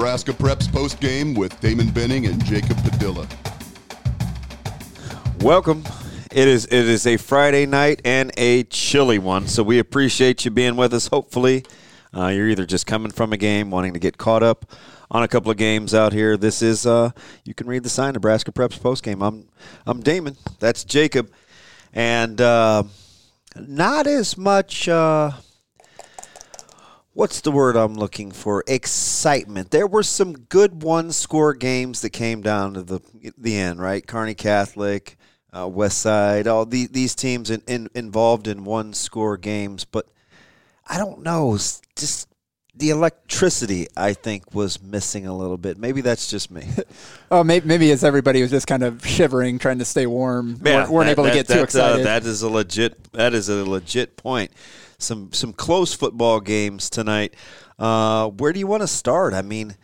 Nebraska Preps post game with Damon Benning and Jacob Padilla. Welcome. It is it is a Friday night and a chilly one, so we appreciate you being with us. Hopefully, uh, you're either just coming from a game, wanting to get caught up on a couple of games out here. This is uh, you can read the sign Nebraska Preps post game. I'm I'm Damon. That's Jacob, and uh, not as much. What's the word I'm looking for? Excitement. There were some good one score games that came down to the the end, right? Kearney Catholic, uh, West Side, all the, these teams in, in, involved in one score games, but I don't know. Just the electricity, I think, was missing a little bit. Maybe that's just me. oh, maybe, maybe as everybody was just kind of shivering, trying to stay warm, yeah, weren't, weren't that, able that, to get that, too uh, excited. Uh, that is a legit. That is a legit point some some close football games tonight. Uh, where do you want to start? I mean,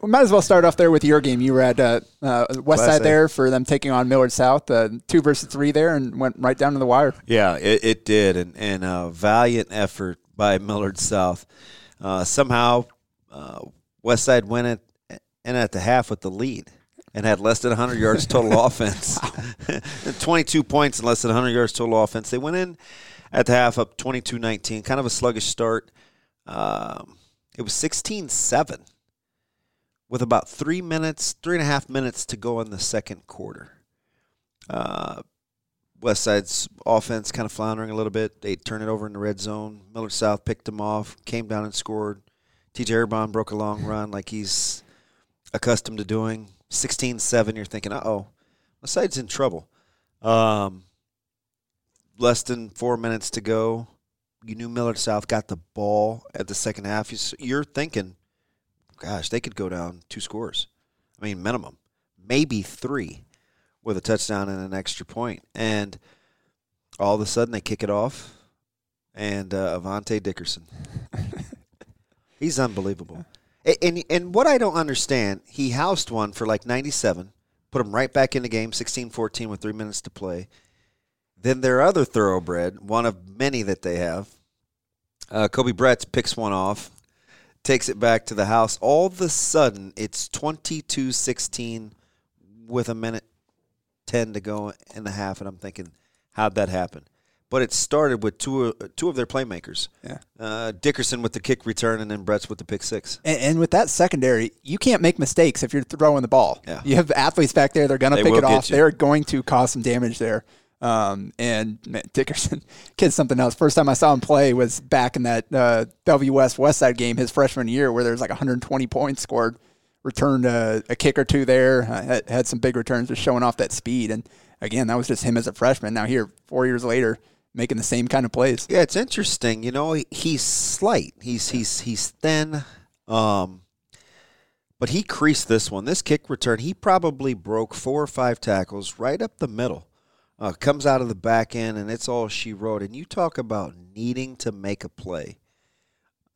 we might as well start off there with your game. You were at uh, uh, West Side there for them taking on Millard South, uh, two versus three there, and went right down to the wire. Yeah, it, it did, and and a valiant effort by Millard South. Uh, somehow, uh, West Side went it and at the half with the lead and had less than 100 yards total offense, 22 points and less than 100 yards total offense. They went in at the half up 22-19 kind of a sluggish start. Um, it was 16-7 with about three minutes three and a half minutes to go in the second quarter. Uh, west side's offense kind of floundering a little bit. They turn it over in the red zone. Millard south picked them off came down and scored. Tj Urban broke a long run like he's accustomed to doing. 16-7 you're thinking uh-oh west side's in trouble. Um, less than four minutes to go. You knew Millard South got the ball at the second half. You're thinking, gosh, they could go down two scores. I mean, minimum, maybe three, with a touchdown and an extra point. And all of a sudden, they kick it off, and uh, Avante Dickerson. He's unbelievable. And, and, and what I don't understand, he housed one for like 97, put him right back in the game, 16-14 with three minutes to play. Then their other thoroughbred, one of many that they have, uh, Koby Bretz picks one off, takes it back to the house. All of a sudden, it's 22 16 with a minute 10 to go in the half. And I'm thinking, how'd that happen? But it started with two two of their playmakers. Yeah, uh, Dickerson with the kick return, and then Bretz with the pick six. And, and, with that secondary, you can't make mistakes if you're throwing the ball. Yeah. you have athletes back there; they're going to pick it off. You. They're going to cause some damage there. Um, and man, Dickerson, kid's something else. First time I saw him play was back in that uh, Bellevue West West Side game his freshman year, where there was like 120 points scored. Returned a, a kick or two there. Uh, had, had some big returns, just showing off that speed. And again, that was just him as a freshman. Now here, four years later, making the same kind of plays. Yeah, it's interesting. You know, he's slight. He's he's he's thin. Um, but he creased this one. This kick return, he probably broke four or five tackles right up the middle uh, comes out of the back end, and it's all she wrote. And you talk about needing to make a play.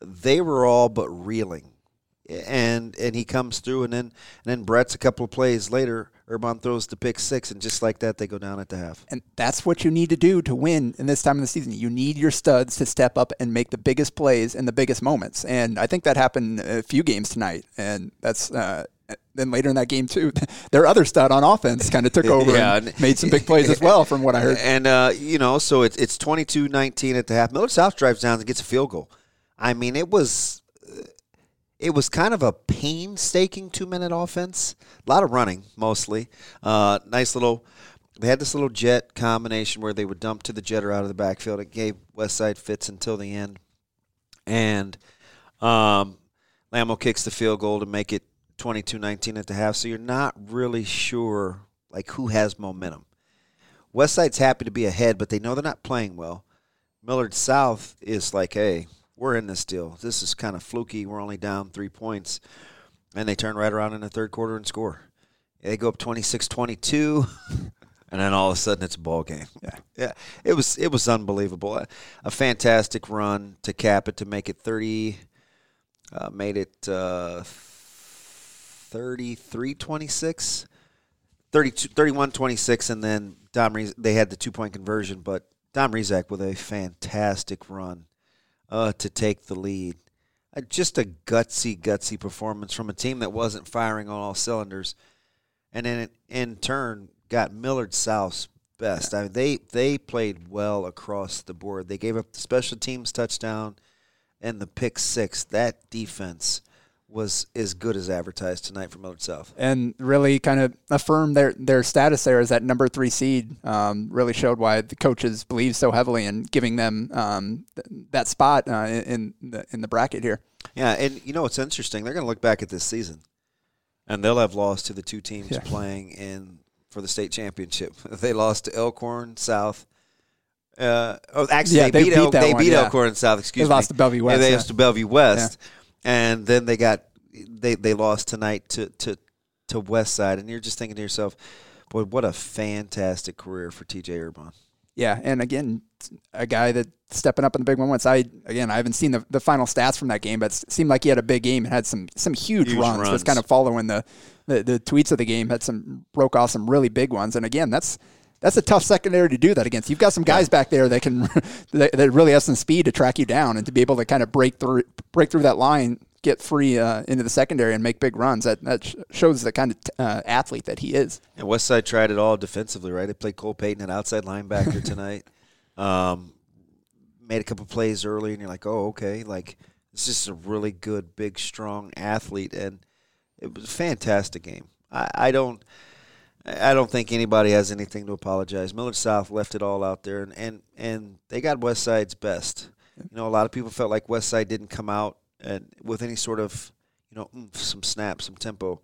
They were all but reeling, and and he comes through, and then and then Bretz a couple of plays later. Urban throws the pick six, and just like that, they go down at the half. And that's what you need to do to win in this time of the season. You need your studs to step up and make the biggest plays in the biggest moments. And I think that happened a few games tonight. And that's uh, then later in that game too, their other stud on offense kind of took over yeah. and made some big plays as well, from what I heard. And uh, you know, so it's it's 22-19 at the half. Millard South drives down and gets a field goal. I mean, it was it was kind of a painstaking two minute offense. A lot of running, mostly. Uh, nice little. They had this little jet combination where they would dump to the jet or out of the backfield. It gave Westside fits until the end, and um, Lamo kicks the field goal to make it 22-19 at the half, so you're not really sure like who has momentum. Westside's happy to be ahead, but they know they're not playing well. Millard South is like, hey, we're in this deal. This is kind of fluky. We're only down three points. And they turn right around in the third quarter and score. They go up 26 22. and then all of a sudden it's a ball game. Yeah, yeah, it was it was unbelievable. A, a fantastic run to cap it to make it thirty, uh, made it uh, 33-26, 32, 31-26, and then Dom they had the two point conversion, but Dom Rizak with a fantastic run uh, to take the lead. Uh, just a gutsy, gutsy performance from a team that wasn't firing on all cylinders, and then in turn got Millard South's best. I mean, they they played well across the board. They gave up the special teams touchdown and the pick six. That defense was as good as advertised tonight for Millard South, and really kind of affirmed their their status there as that number three seed. Um, really showed why the coaches believe so heavily in giving them um, th- that spot uh, in the in the bracket here. Yeah, and you know what's interesting? They're going to look back at this season, and they'll have lost to the two teams yeah. playing in for the state championship. they lost to Elkhorn South. Uh, oh, actually, yeah, they, they, beat, El, they one, beat yeah. Elkhorn South. Excuse they me. They lost to Bellevue West. Yeah, they lost to Bellevue West, and then they got they they lost tonight to to to West Side. And you're just thinking to yourself, boy, what a fantastic career for T.J. Urban. Yeah, and again, a guy that stepping up in the big one once. I again, I haven't seen the, the final stats from that game, but it seemed like he had a big game and had some some huge, huge runs. runs. Just kind of following the, the, the tweets of the game, had some broke off some really big ones. And again, that's that's a tough secondary to do that against. You've got some guys back there that can that, that, really have some speed to track you down and to be able to kind of break through break through that line get free uh, into the secondary and make big runs. That that shows the kind of uh, athlete that he is. And Westside tried it all defensively, right? They played Cole Payton at outside linebacker tonight. Um, made a couple plays early, and you're like, oh, okay, like this is a really good, big, strong athlete, and it was a fantastic game. I, I don't. I don't think anybody has anything to apologize. Millard South left it all out there, and, and, and they got West Side's best. You know, a lot of people felt like West Side didn't come out and with any sort of you know oomph, some snap, some tempo.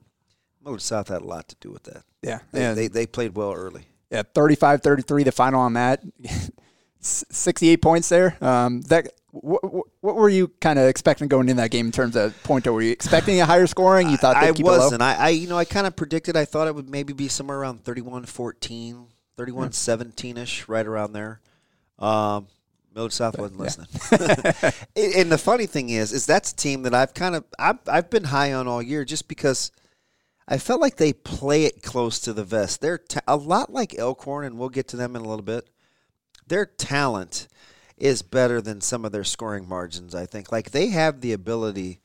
Millard South had a lot to do with that. Yeah, they, yeah. they, they played well early. Yeah, 35-33 the final on that. 68 points there. Um, that what, what were you kind of expecting going in that game in terms of point? Were you expecting a higher scoring? You thought I wasn't. I, I, you know I kind of predicted. I thought it would maybe be somewhere around 31-14, 31-17 ish, right around there. Um, South wasn't listening. and the funny thing is, is that's a team that I've kind of I've, I've been high on all year just because I felt like they play it close to the vest. They're ta- a lot like Elkhorn, and we'll get to them in a little bit. Their talent is better than some of their scoring margins. I think like they have the ability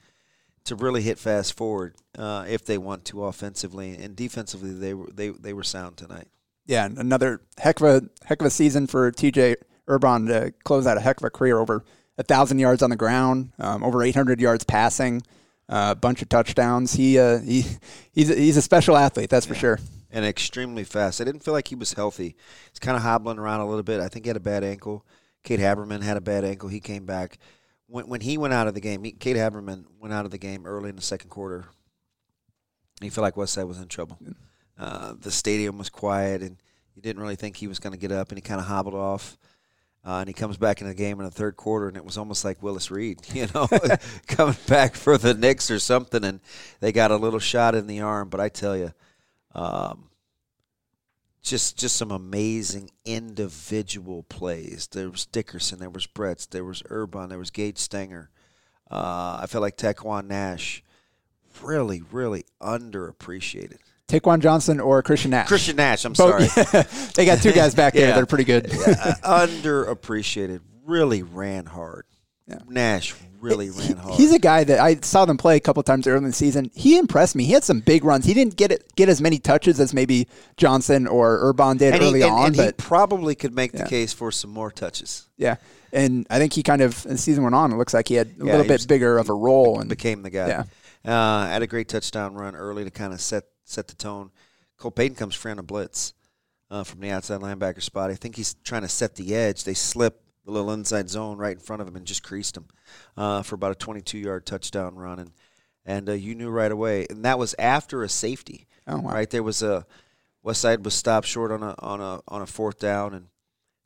to really hit fast forward uh, if they want to offensively and defensively. They were they they were sound tonight. Yeah, another heck of a heck of a season for TJ Urban to close out a heck of a career over a thousand yards on the ground, um, over 800 yards passing, uh, a bunch of touchdowns. He uh, he he's a, he's a special athlete, that's for sure. And extremely fast. I didn't feel like he was healthy. He's kind of hobbling around a little bit. I think he had a bad ankle. Cade Haberman had a bad ankle. He came back when when he went out of the game. He, Cade Haberman went out of the game early in the second quarter. He felt like Westside was in trouble. Uh, the stadium was quiet, and you didn't really think he was going to get up, and he kind of hobbled off. Uh, and he comes back in the game in the third quarter, and it was almost like Willis Reed, you know, coming back for the Knicks or something, and they got a little shot in the arm. But I tell you, um, just just some amazing individual plays. There was Dickerson, there was Bretz, there was Urban, there was Gage Stenger. Uh, I felt like Taquan Nash, really, really underappreciated. Taquan Johnson or Christian Nash? Christian Nash. I'm Both, sorry. they got two guys back yeah. there. They're pretty good. yeah, underappreciated. Really ran hard. Yeah. Nash really ran hard. He's a guy that I saw them play a couple times early in the season. He impressed me. He had some big runs. He didn't get it get as many touches as maybe Johnson or Urban did and early he, and, on. And but he probably could make yeah. the case for some more touches. Yeah, and I think he kind of as the season went on, it looks like he had a yeah, little bit was, bigger of a role and became the guy. Yeah, uh, had a great touchdown run early to kind of set set the tone. Cole Payton comes free on a blitz uh, from the outside linebacker spot. I think he's trying to set the edge. They slip the little inside zone right in front of him and just creased him uh, for about a 22 yard touchdown run. And, and uh, you knew right away. And that was after a safety. Oh, wow. Right? There was a West Side was stopped short on a, on a, on a fourth down and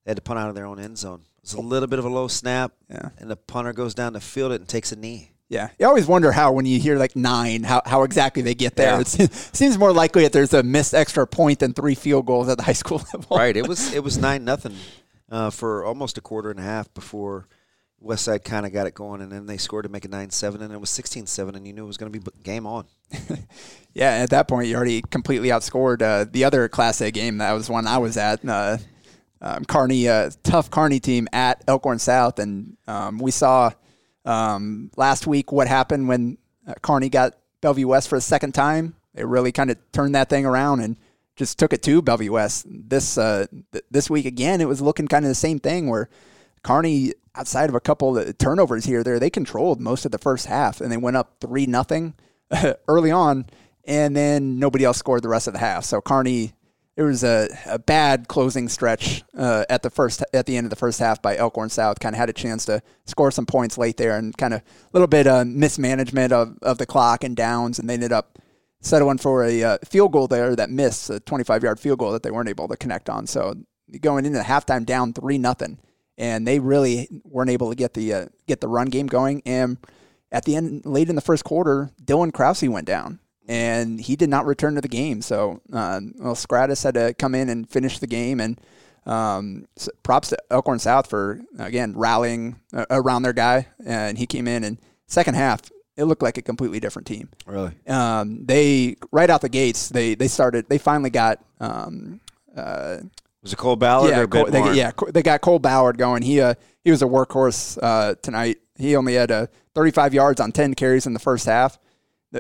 They had to punt out of their own end zone. It was a little bit of a low snap, yeah. and the punter goes down to field it and takes a knee. Yeah, you always wonder how when you hear like nine, how, how exactly they get there. Yeah. It seems more likely that there's a missed extra point than three field goals at the high school level. Right. It was it was nine nothing uh, for almost a quarter and a half before West Side kind of got it going, and then they scored to make it nine seven, and it was 16-7, and you knew it was going to be game on. yeah, at that point you already completely outscored uh, the other Class A game. That was one I was at. Uh, um, Kearney, uh, tough Kearney team at Elkhorn South, and um, we saw um, last week what happened when uh, Kearney got Bellevue West for the second time. They really kind of turned that thing around and just took it to Bellevue West. This uh, th- this week again, it was looking kind of the same thing where Kearney, outside of a couple of turnovers here there, they controlled most of the first half and they went up three nothing early on, and then nobody else scored the rest of the half. So Kearney, it was a, a bad closing stretch uh, at the first at the end of the first half by Elkhorn South. Kind of had a chance to score some points late there, and kind of a little bit of mismanagement of, of the clock and downs, and they ended up settling for a uh, field goal there that missed a 25 yard field goal that they weren't able to connect on. So going into halftime down three nothing, and they really weren't able to get the uh, get the run game going. And at the end, late in the first quarter, Dylan Krause went down and he did not return to the game. So, uh, well, Scratus had to come in and finish the game, and um, props to Elkhorn South for again rallying uh, around their guy, and he came in and second half. It looked like a completely different team. Really, um, they right out the gates. They they started. They finally got. Um, uh, was it Cole Ballard yeah, Cole, they, yeah, they got Cole Ballard going. He uh, he was a workhorse uh, tonight. He only had uh, 35 yards on 10 carries in the first half.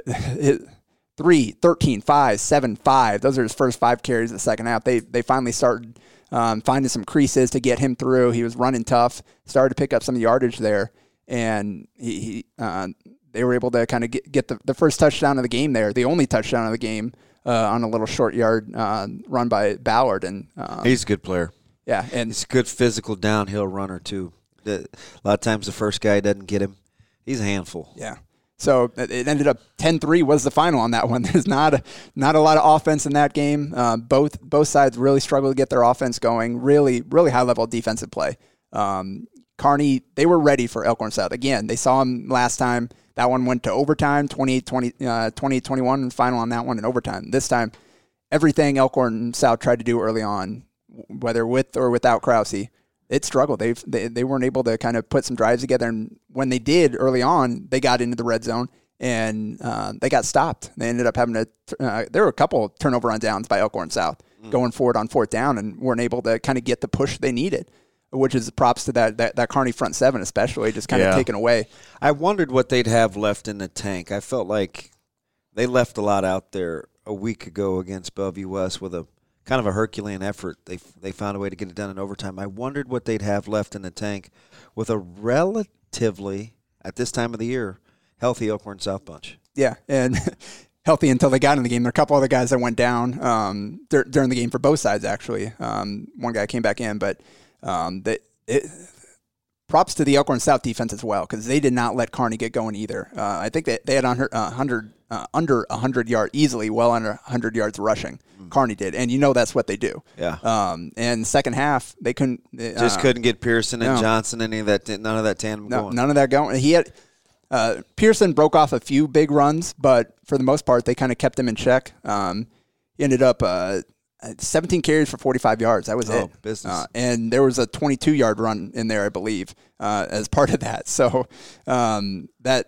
3, 13, 5, 7, 5. Those are his first five carries of the second half. They, they finally started um, finding some creases to get him through. He was running tough, started to pick up some yardage there, and he, he uh, they were able to kind of get, get the, the first touchdown of the game there, the only touchdown of the game uh, on a little short yard uh, run by Ballard. And um, He's a good player. Yeah, and he's a good physical downhill runner too. The, a lot of times the first guy doesn't get him. He's a handful. Yeah. So it ended up 10-3 was the final on that one. There's not a, not a lot of offense in that game. Uh, both both sides really struggled to get their offense going. Really really high level defensive play. Um, Kearney they were ready for Elkhorn South again. They saw him last time. That one went to overtime, 28 20, uh, 21 final on that one in overtime. This time, everything Elkhorn South tried to do early on, whether with or without Krause, it struggled. They've, they they weren't able to kind of put some drives together, and when they did early on, they got into the red zone and uh, they got stopped. They ended up having to. Uh, there were a couple turnover on downs by Elkhorn South mm. going forward on fourth down, and weren't able to kind of get the push they needed. Which is props to that that, that Kearney front seven, especially just kind of taken away. I wondered what they'd have left in the tank. I felt like they left a lot out there a week ago against Bellevue West with a kind of a Herculean effort. They they found a way to get it done in overtime. I wondered what they'd have left in the tank with a relatively at this time of the year healthy Elkhorn South bunch. Yeah, and healthy until they got in the game. There are a couple other guys that went down um, dur- during the game for both sides. Actually, um, one guy came back in, but um, they, it, props to the Elkhorn South defense as well because they did not let Kearney get going either. Uh, I think they, they had under uh, hundred uh, under hundred yard easily, well under hundred yards rushing. Kearney did, and you know that's what they do. Yeah. Um, and second half they couldn't uh, just couldn't get Pearson and no. Johnson any of that none of that tandem no, going. None of that going. He had uh, Pearson broke off a few big runs, but for the most part they kind of kept him in check. Um, ended up. Uh, 17 carries for 45 yards. That was oh, it. Business. Uh, and there was a 22 yard run in there, I believe, uh, as part of that. So um, that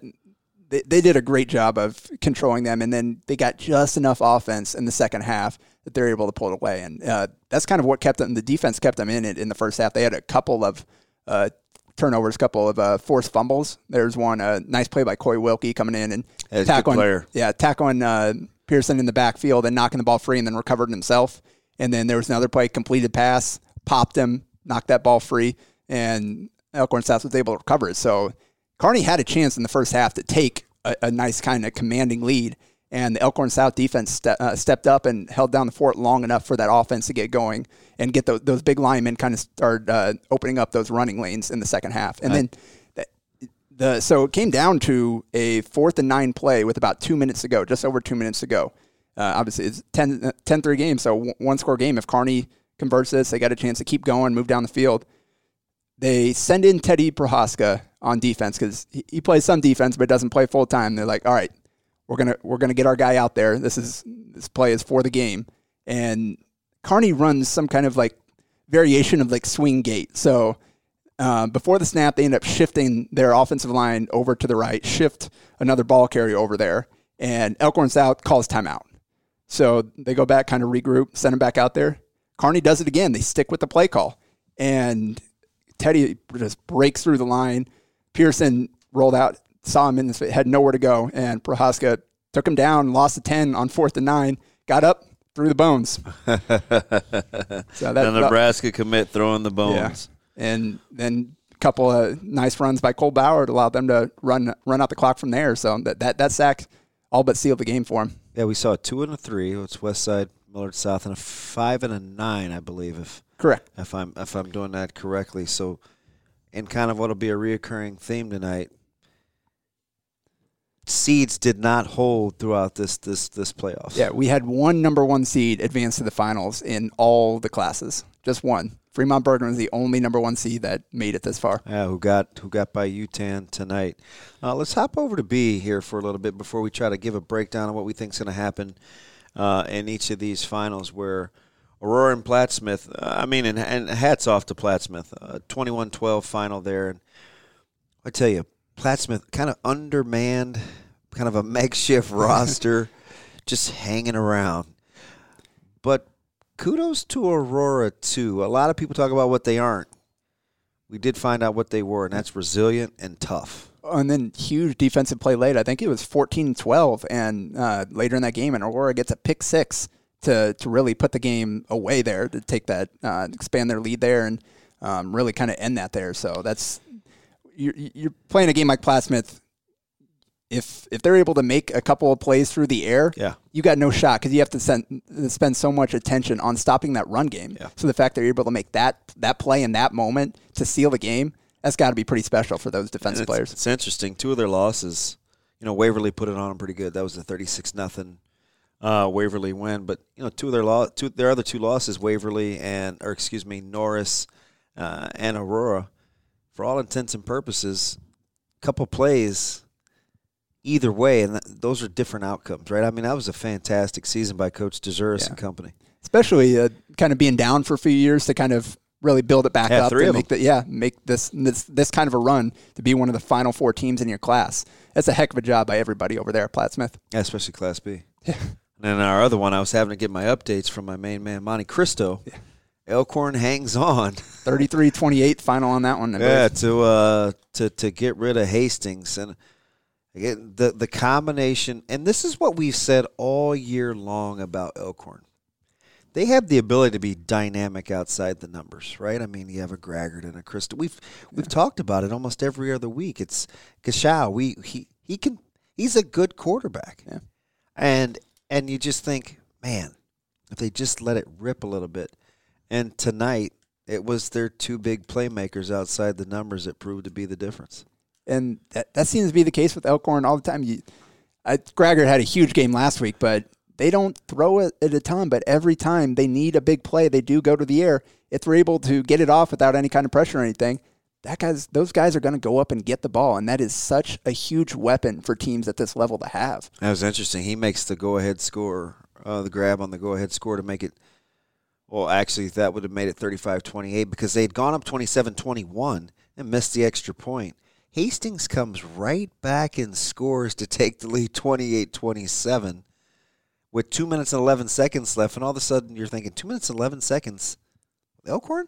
they, they did a great job of controlling them, and then they got just enough offense in the second half that they're able to pull it away, and uh, that's kind of what kept them. The defense kept them in it in the first half. They had a couple of uh, turnovers, a couple of uh, forced fumbles. There's one a uh, nice play by Coy Wilkie coming in and tackling, yeah, tackling uh, Pearson in the backfield and knocking the ball free, and then recovered himself. And then there was another play, completed pass, popped him, knocked that ball free, and Elkhorn South was able to recover it. So Kearney had a chance in the first half to take a, a nice kind of commanding lead, and the Elkhorn South defense ste- uh, stepped up and held down the fort long enough for that offense to get going and get the, those big linemen kind of start uh, opening up those running lanes in the second half. And then the, so it came down to a fourth and nine play with about two minutes to go, just over two minutes to go. Uh, obviously, it's 10, 10 3 game, so one score game. If Kearney converts this. They got a chance to keep going, move down the field. They send in Teddy Prochazka on defense because he, he plays some defense but doesn't play full time. They're like, all right, we're gonna we're gonna get our guy out there. This is this play is for the game. And Kearney runs some kind of like variation of like swing gate. So uh, before the snap, they end up shifting their offensive line over to the right, shift another ball carrier over there, and Elkhorn South calls timeout. So they go back, kind of regroup, send him back out there. Kearney does it again. They stick with the play call, and Teddy just breaks through the line. Pearson rolled out saw him in this, had nowhere to go, and Prochazka took him down, lost to 10 on fourth and nine, got up, threw the bones. so that, the Nebraska commit throwing the bones. Yeah. And then a couple of nice runs by Cole Bauer allowed them to run run out the clock from there. So that, that, that sack all but sealed the game for him. Yeah, we saw a two and a three. It's West Side, Millard South, and a five and a nine, I believe. If correct, if I'm if I'm doing that correctly. So, and kind of what'll be a reoccurring theme tonight seeds did not hold throughout this this this playoffs. Yeah, we had one number one seed advance to the finals in all the classes. Just one. Fremont Bergan is the only number one seed that made it this far. Yeah, who got who got by Yutan tonight. Uh, let's hop over to B here for a little bit before we try to give a breakdown of what we think is going to happen uh, in each of these finals. Where Aurora and Plattsmouth, uh, I mean, and, and, hats off to Plattsmouth, 21-12 uh, final there. And I tell you, Plattsmouth kind of undermanned, kind of a makeshift roster, just hanging around. But kudos to Aurora too. A lot of people talk about what they aren't. We did find out what they were, and that's resilient and tough. And then huge defensive play late. I think it was 14-12, and uh, later in that game, and Aurora gets a pick six to to really put the game away there to take that uh, expand their lead there and um, really kind of end that there. So that's you're, you're playing a game like Plattsmouth. If if they're able to make a couple of plays through the air, yeah. you got no shot because you have to send, spend so much attention on stopping that run game. Yeah. So the fact that you're able to make that that play in that moment to seal the game, that's got to be pretty special for those defensive it's, players. It's interesting. Two of their losses, you know, Waverly put it on them pretty good. That was a thirty-six nothing uh, Waverly win. But you know, two of their lo- two their other two losses, Waverly and or excuse me, Norris uh, and Aurora for all intents and purposes, a couple plays either way, and those are different outcomes, right? I mean, that was a fantastic season by Coach Dezuris yeah. and company. Especially uh, kind of being down for a few years to kind of really build it back yeah, up and make the yeah make this this this kind of a run to be one of the final four teams in your class. That's a heck of a job by everybody over there at Plattsmouth. Yeah, especially Class B. Yeah. And then our other one, I was having to get my updates from my main man Monte Cristo. Yeah. Elkhorn hangs on. 33-28 final on that one. yeah, to uh to to get rid of Hastings and again the the combination and this is what we've said all year long about Elkhorn. They have the ability to be dynamic outside the numbers, right? I mean, you have a Graggart and a Crystal. We've we've yeah. talked about it almost every other week. It's Gashow. We he he can he's a good quarterback. Yeah. And and you just think, man, if they just let it rip a little bit and tonight, it was their two big playmakers outside the numbers that proved to be the difference. And that, that seems to be the case with Elkhorn all the time. You, I, Graggart had a huge game last week, but they don't throw it at a ton. But every time they need a big play, they do go to the air. If they're able to get it off without any kind of pressure or anything, that guys, those guys are going to go up and get the ball, and that is such a huge weapon for teams at this level to have. That was interesting. He makes the go-ahead score, uh, the grab on the go-ahead score to make it – well, actually, that would have made it 35 28 because they'd gone up 27 21 and missed the extra point. Hastings comes right back and scores to take the lead 28 27 with 2 minutes and 11 seconds left. And all of a sudden, you're thinking, 2 minutes and 11 seconds? Elkhorn?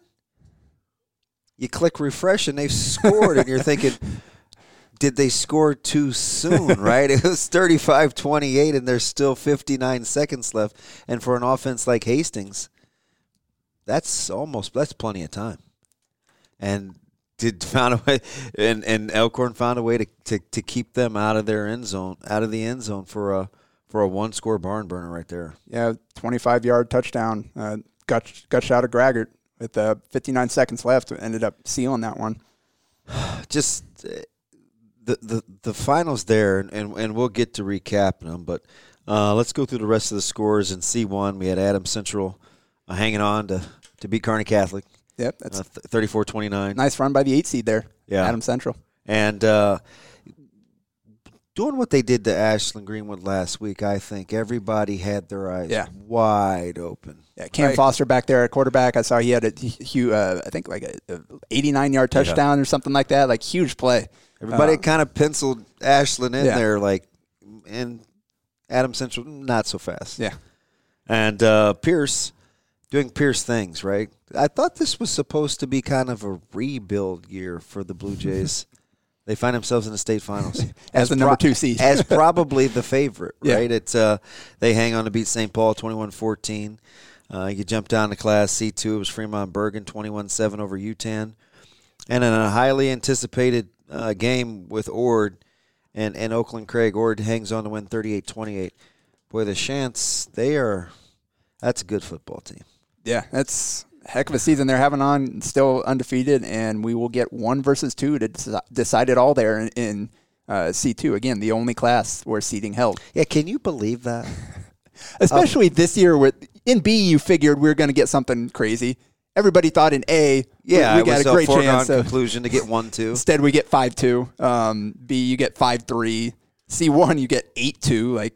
You click refresh and they've scored, and you're thinking, did they score too soon, right? it was 35 28, and there's still 59 seconds left. And for an offense like Hastings, that's almost that's plenty of time. And did found a way and, and Elkhorn found a way to, to, to keep them out of their end zone, out of the end zone for a for a one score barn burner right there. Yeah, twenty five yard touchdown. Uh, got got shot of Graggart with uh, fifty nine seconds left. Ended up sealing that one. Just uh, the the the finals there, and and we'll get to recapping them, but uh, let's go through the rest of the scores. In C one, we had Adams Central uh, hanging on to to beat Kearney Catholic. Yep, that's uh, 34-29. Nice run by the eight seed there. Yeah, Adams Central. And uh, doing what they did to Ashland Greenwood last week, I think everybody had their eyes yeah. wide open. Yeah, Cam right. Foster back there at quarterback. I saw he had a huge, uh, I think like a, 89 yard touchdown yeah. or something like that. Like huge play. Everybody um, kind of penciled Ashland in yeah. there, like, and Adams Central not so fast. Yeah, and uh, Pierce doing Pierce things right. I thought this was supposed to be kind of a rebuild year for the Blue Jays. They find themselves in the state finals as, as the number pro- two seed, as probably the favorite. Right? Yeah. It's uh, they hang on to beat St. Paul 21-14. Uh, you jump down to Class C two. It was Fremont Bergan 21-7 over Yutan, and in a highly anticipated uh, game with Ord and and Oakland Craig, Ord hangs on to win 38-28. Boy, the Chants they are that's a good football team. Yeah, that's heck of a season they're having on, still undefeated, and we will get one versus two to decide it all there in, in uh, C2. Again, the only class where seating held. Yeah, can you believe that? Especially um, this year, with in B, you figured we are going to get something crazy. Everybody thought in A, yeah, we, we got a great chance. Of, conclusion to get one two. Instead, we get five two. Um, B, you get five three. C one, you get eight two. Like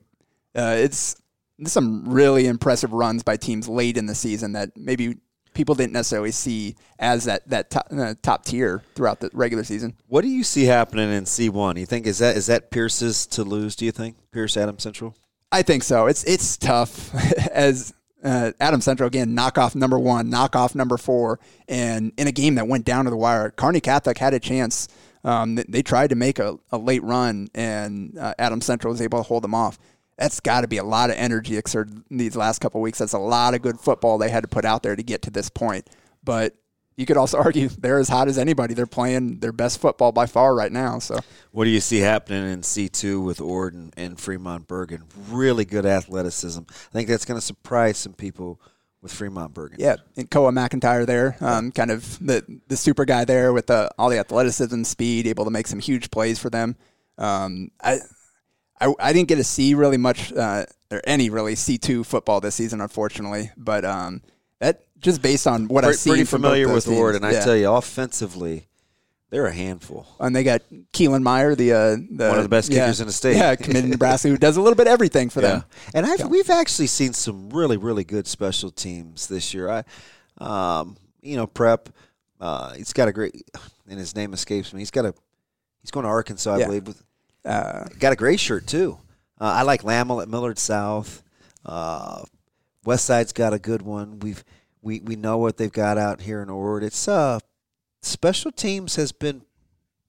uh, it's some really impressive runs by teams late in the season that maybe people didn't necessarily see as that that top, uh, top tier throughout the regular season. What do you see happening in C one? You think is that is that Pierce's to lose? Do you think Pierce Adams Central? I think so. It's it's tough as uh, Adams Central again knock off number one, knock off number four, and in a game that went down to the wire, Kearney Catholic had a chance. Um, they tried to make a, a late run, and uh, Adams Central was able to hold them off that's got to be a lot of energy exerted these last couple weeks. That's a lot of good football they had to put out there to get to this point. But you could also argue they're as hot as anybody. They're playing their best football by far right now. So, what do you see happening in C two with Orden and Fremont Bergan? Really good athleticism. I think that's going to surprise some people with Fremont Bergan. Yeah, and Koa McIntyre there, um, kind of the the super guy there with the, all the athleticism, speed, able to make some huge plays for them. Um, I I, I didn't get to see really much uh, or any really C two football this season, unfortunately. But um, that just based on what I've seen, pretty familiar with Ward, and yeah. I tell you, offensively, they're a handful. And they got Keelan Meyer, the, uh, the one of the best kickers yeah, in the state. Yeah, committed Nebraska, who does a little bit of everything for yeah. them. And I've, we've actually seen some really, really good special teams this year. I, um, you know, Prep. Uh, he's got a great, and his name escapes me. He's got a, he's going to Arkansas, I believe, with uh, got a gray shirt too. Uh, I like Lamel at Millard South. Uh, West Side's got a good one. We've we we know what they've got out here in Ord. It's uh special teams has been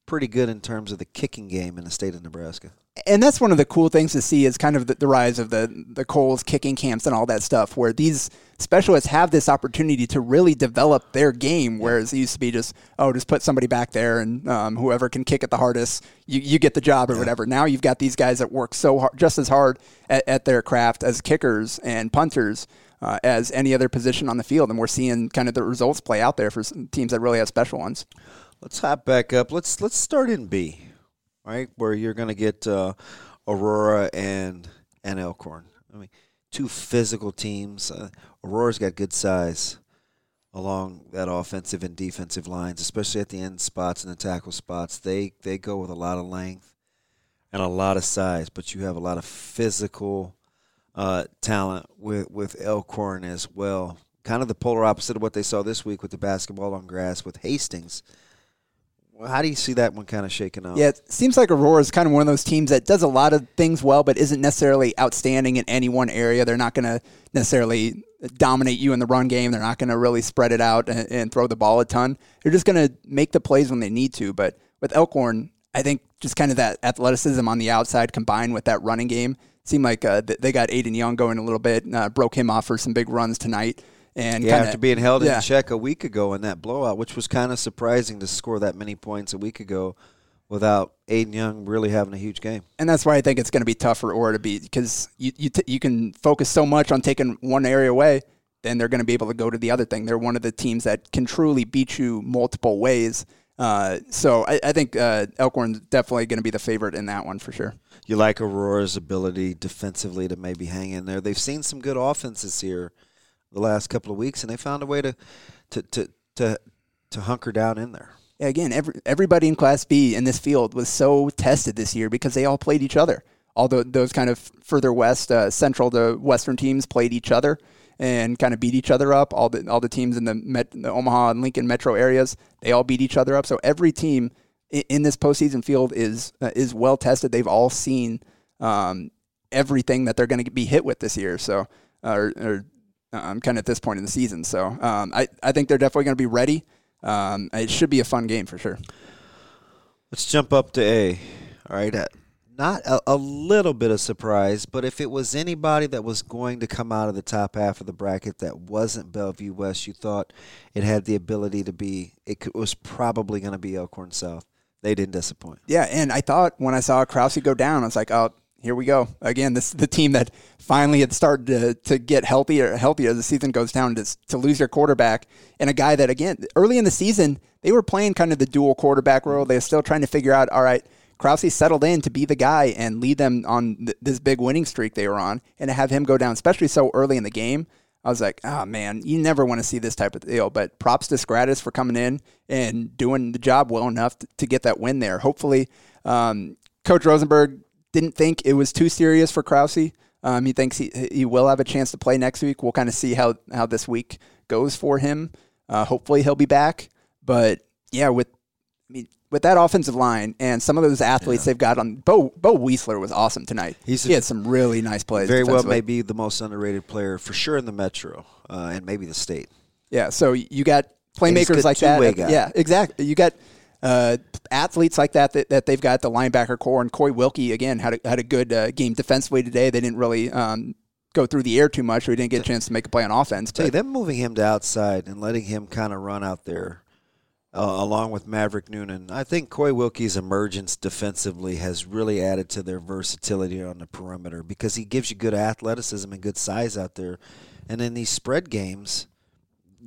pretty good in terms of the kicking game in the state of Nebraska and that's one of the cool things to see is kind of the, the, rise of the the Kohl's kicking camps and all that stuff, where these specialists have this opportunity to really develop their game, whereas it used to be just oh, just put somebody back there and um, whoever can kick it the hardest, you, you get the job or yeah. whatever. Now you've got these guys that work so hard, just as hard at, at their craft as kickers and punters. Uh, as any other position on the field, and we're seeing kind of the results play out there for teams that really have special ones. Let's hop back up. Let's let's start in B right? Where you're going to get uh, Aurora and and Elkhorn. I mean, two physical teams. Uh, Aurora's got good size along that offensive and defensive lines, especially at the end spots and the tackle spots. They they go with a lot of length and a lot of size, but you have a lot of physical uh, talent with with Elkhorn as well. Kind of the polar opposite of what they saw this week with the basketball on grass with Hastings well, how do you see that one kind of shaking up? Yeah, it seems like Aurora is kind of one of those teams that does a lot of things well, but isn't necessarily outstanding in any one area. They're not going to necessarily dominate you in the run game. They're not going to really spread it out and, and, throw the ball a ton. They're just going to make the plays when they need to. But with Elkhorn, I think just kind of that athleticism on the outside combined with that running game seemed like uh, they got Aiden Young going a little bit, uh, broke him off for some big runs tonight. And yeah, kinda, after being held yeah. in check a week ago in that blowout, which was kind of surprising to score that many points a week ago without Aiden Young really having a huge game. And that's why I think it's going to be tough for Orr to beat because you you, t- you can focus so much on taking one area away, then they're going to be able to go to the other thing. They're one of the teams that can truly beat you multiple ways. Uh, so I, I think uh, Elkhorn's definitely going to be the favorite in that one for sure. You like Aurora's ability defensively to maybe hang in there. They've seen some good offenses here the last couple of weeks, and they found a way to to to to, to hunker down in there. Again, every, everybody in Class B in this field was so tested this year because they all played each other. All the, those kind of further west, uh, central to western teams played each other and kind of beat each other up. All the all the teams in the, Met, the Omaha and Lincoln metro areas, they all beat each other up. So every team in, in this postseason field is uh, is well tested. They've all seen um, everything that they're going to be hit with this year. So, uh, or, or um, kind of at this point in the season. So, um, I I think they're definitely going to be ready. Um, it should be a fun game for sure. Let's jump up to A. All right, not a, a, little bit of surprise, but if it was anybody that was going to come out of the top half of the bracket that wasn't Bellevue West, you thought it had the ability to be, it was probably going to be Elkhorn South. They didn't disappoint. Yeah, and I thought when I saw Krause go down, I was like, oh, here we go again. This is the team that finally had started to, to get healthier, healthier as the season goes down to, to lose their quarterback and a guy that again early in the season they were playing kind of the dual quarterback role. They were still trying to figure out, all right, Krause settled in to be the guy and lead them on th- this big winning streak they were on, and to have him go down, especially so early in the game. I was like, oh man, you never want to see this type of deal. But props to Scratus for coming in and doing the job well enough to, to get that win there. Hopefully, um, Coach Rosenberg didn't think it was too serious for Krause. Um, he thinks he, he will have a chance to play next week. We'll kind of see how, how this week goes for him. Uh, hopefully, he'll be back. But yeah, with I mean, with that offensive line and some of those athletes yeah. they've got on Bo Bo Weisler was awesome tonight. He's he had some really nice plays. Very well, maybe the most underrated player for sure in the Metro uh, and maybe the state. Yeah, so you got playmakers like that. Yeah, exactly. You got uh, athletes like that, that that they've got the linebacker core and Coy Wilkie again had a, had a good uh, game defensively today. They didn't really. Um, go through the air too much, so he didn't get a chance to make a play on offense. You, them moving him to outside and letting him kind of run out there uh, along with Maverick Noonan. I think Coy Wilkie's emergence defensively has really added to their versatility on the perimeter because he gives you good athleticism and good size out there. And in these spread games,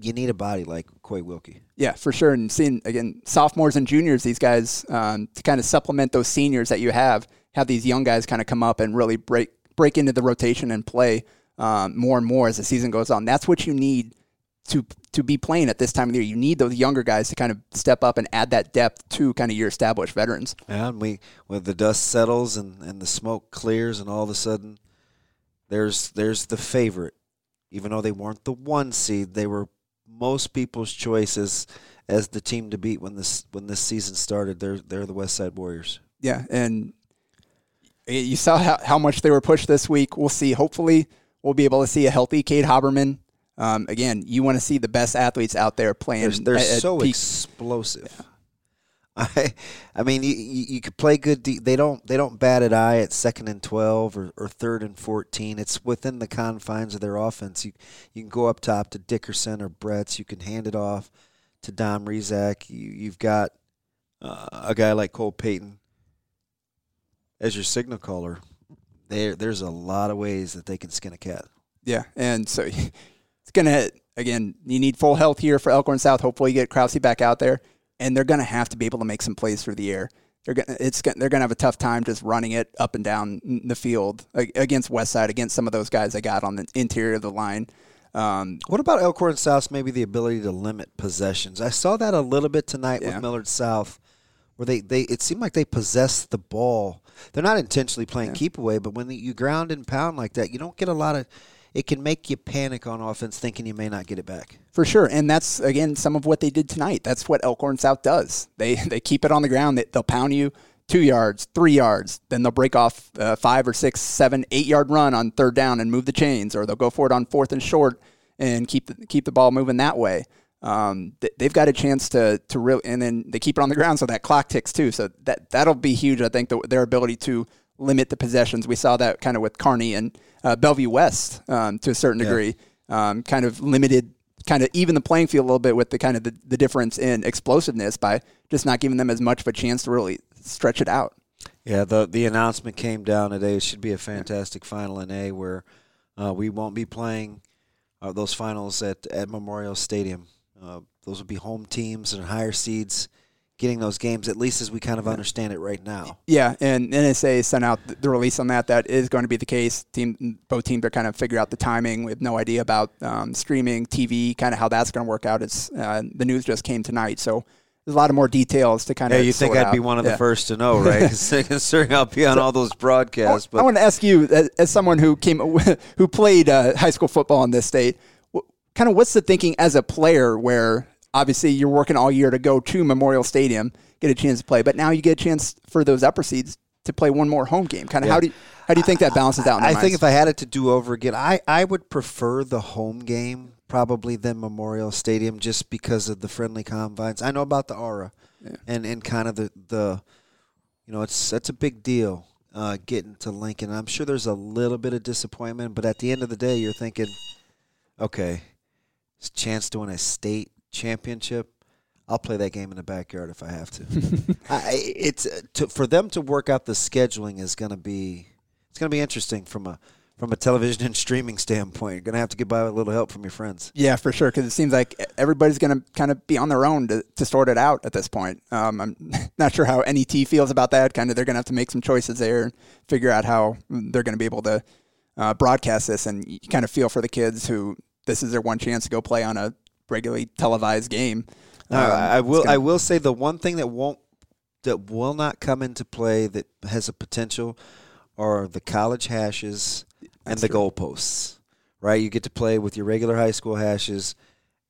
you need a body like Coy Wilkie. Yeah, for sure. And seeing again sophomores and juniors, these guys um, to kind of supplement those seniors that you have, have these young guys kind of come up and really break break into the rotation and play um, more and more as the season goes on. That's what you need to to be playing at this time of the year. You need those younger guys to kind of step up and add that depth to kind of your established veterans. Yeah, and we when the dust settles and, and the smoke clears and all of a sudden there's there's the favorite. Even though they weren't the one seed, they were most people's choices as the team to beat when this when this season started. They're they're the West Side Warriors. Yeah, and you saw how, how much they were pushed this week. We'll see. Hopefully, we'll be able to see a healthy Cade Haberman um, again, you want to see the best athletes out there playing. They're, they're at, so at explosive. Yeah. I, I mean, you, you, could play good. De- they don't they don't bat an eye at second and twelve or, or third and fourteen. It's within the confines of their offense. You you can go up top to Dickerson or Bretz. You can hand it off to Dom Rizak. You, you've got uh, a guy like Cole Payton as your signal caller. There, there's a lot of ways that they can skin a cat. Yeah, and so it's going to, again, you need full health here for Elkhorn South. Hopefully, you get Krause back out there, and they're going to have to be able to make some plays through the air. They're going it's they're going to have a tough time just running it up and down the field against Westside, against some of those guys they got on the interior of the line. Um, what about Elkhorn South? Maybe the ability to limit possessions. I saw that a little bit tonight yeah. with Millard South, where they, they it seemed like they possessed the ball. They're not intentionally playing yeah. keep away, but when you ground and pound like that, you don't get a lot of it can make you panic on offense thinking you may not get it back. For sure. And that's, again, some of what they did tonight. That's what Elkhorn South does. They, they keep it on the ground, they, they'll pound you two yards, three yards, then they'll break off a five or six, seven, eight yard run on third down and move the chains, or they'll go for it on fourth and short and keep the, keep the ball moving that way. Um, they've got a chance to to really, and then they keep it on the ground so that clock ticks too. So that that'll be huge. I think the, their ability to limit the possessions. We saw that kind of with Kearney and uh, Bellevue West um, to a certain degree, yeah. um, kind of limited, kind of even the playing field a little bit with the kind of the, the difference in explosiveness by just not giving them as much of a chance to really stretch it out. Yeah, the the announcement came down today. It should be a fantastic final in A where uh, we won't be playing uh, those finals at, at Memorial Stadium. Uh, those will be home teams and higher seeds getting those games, at least as we kind of understand it right now. Yeah, and NSA sent out the release on that. That is going to be the case. Team, both teams are kind of figure out the timing. We have no idea about um, streaming, TV, kind of how that's going to work out. It's uh, the news just came tonight, so there's a lot of more details to kind of. Yeah, you think I'd out. be one of yeah. the first to know, right? Considering I'll be on so, all those broadcasts. But I want to ask you, as, as, someone who came, who played uh, high school football in this state, kind of what's the thinking as a player where obviously you're working all year to go to Memorial Stadium, get a chance to play, but now you get a chance for those upper seeds to play one more home game. Kind of yeah. how do you, how do you think that balances out? I, I think if I had it to do over again, I, I would prefer the home game probably than Memorial Stadium just because of the friendly confines. I know about the aura yeah. and, and kind of the, the you know, it's that's a big deal uh, getting to Lincoln. I'm sure there's a little bit of disappointment, but at the end of the day, you're thinking, okay, it's chance to win a state championship. I'll play that game in the backyard if I have to. I, it's uh, to, for them to work out the scheduling is going to be it's going to be interesting from a from a television and streaming standpoint. You're going to have to get by with a little help from your friends. Yeah, for sure. Because it seems like everybody's going to kind of be on their own to, to sort it out at this point. Um, I'm not sure how NET feels about that. Kind of, they're going to have to make some choices there and figure out how they're going to be able to uh, broadcast this. And you kind of feel for the kids who this is their one chance to go play on a regularly televised game. Um, I will. Gonna... I will say the one thing that won't that will not come into play that has a potential are the college hashes and the goalposts. Right, you get to play with your regular high school hashes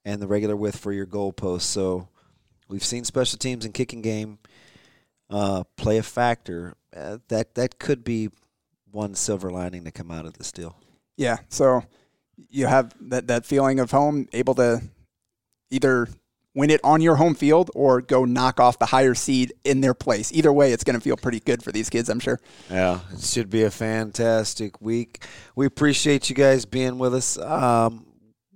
and the regular width for your goalposts. So we've seen special teams and kicking game uh, play a factor. Uh, that that could be one silver lining to come out of this deal. Yeah. So you have that, that feeling of home, able to either win it on your home field or go knock off the higher seed in their place. Either way, it's going to feel pretty good for these kids, I'm sure. Yeah, it should be a fantastic week. We appreciate you guys being with us. Um,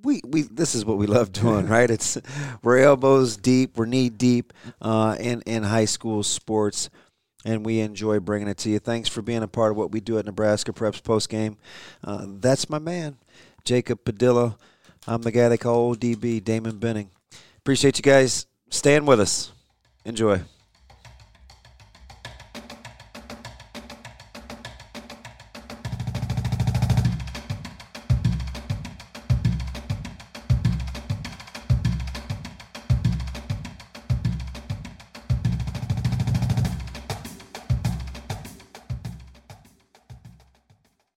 we, we this is what we love doing, right? It's we're elbows deep, we're knee deep uh, in in high school sports, and we enjoy bringing it to you. Thanks for being a part of what we do at Nebraska Preps post game. Uh, that's my man, Jacob Padilla. I'm the guy they call ODB, Damon Benning. Appreciate you guys staying with us. Enjoy.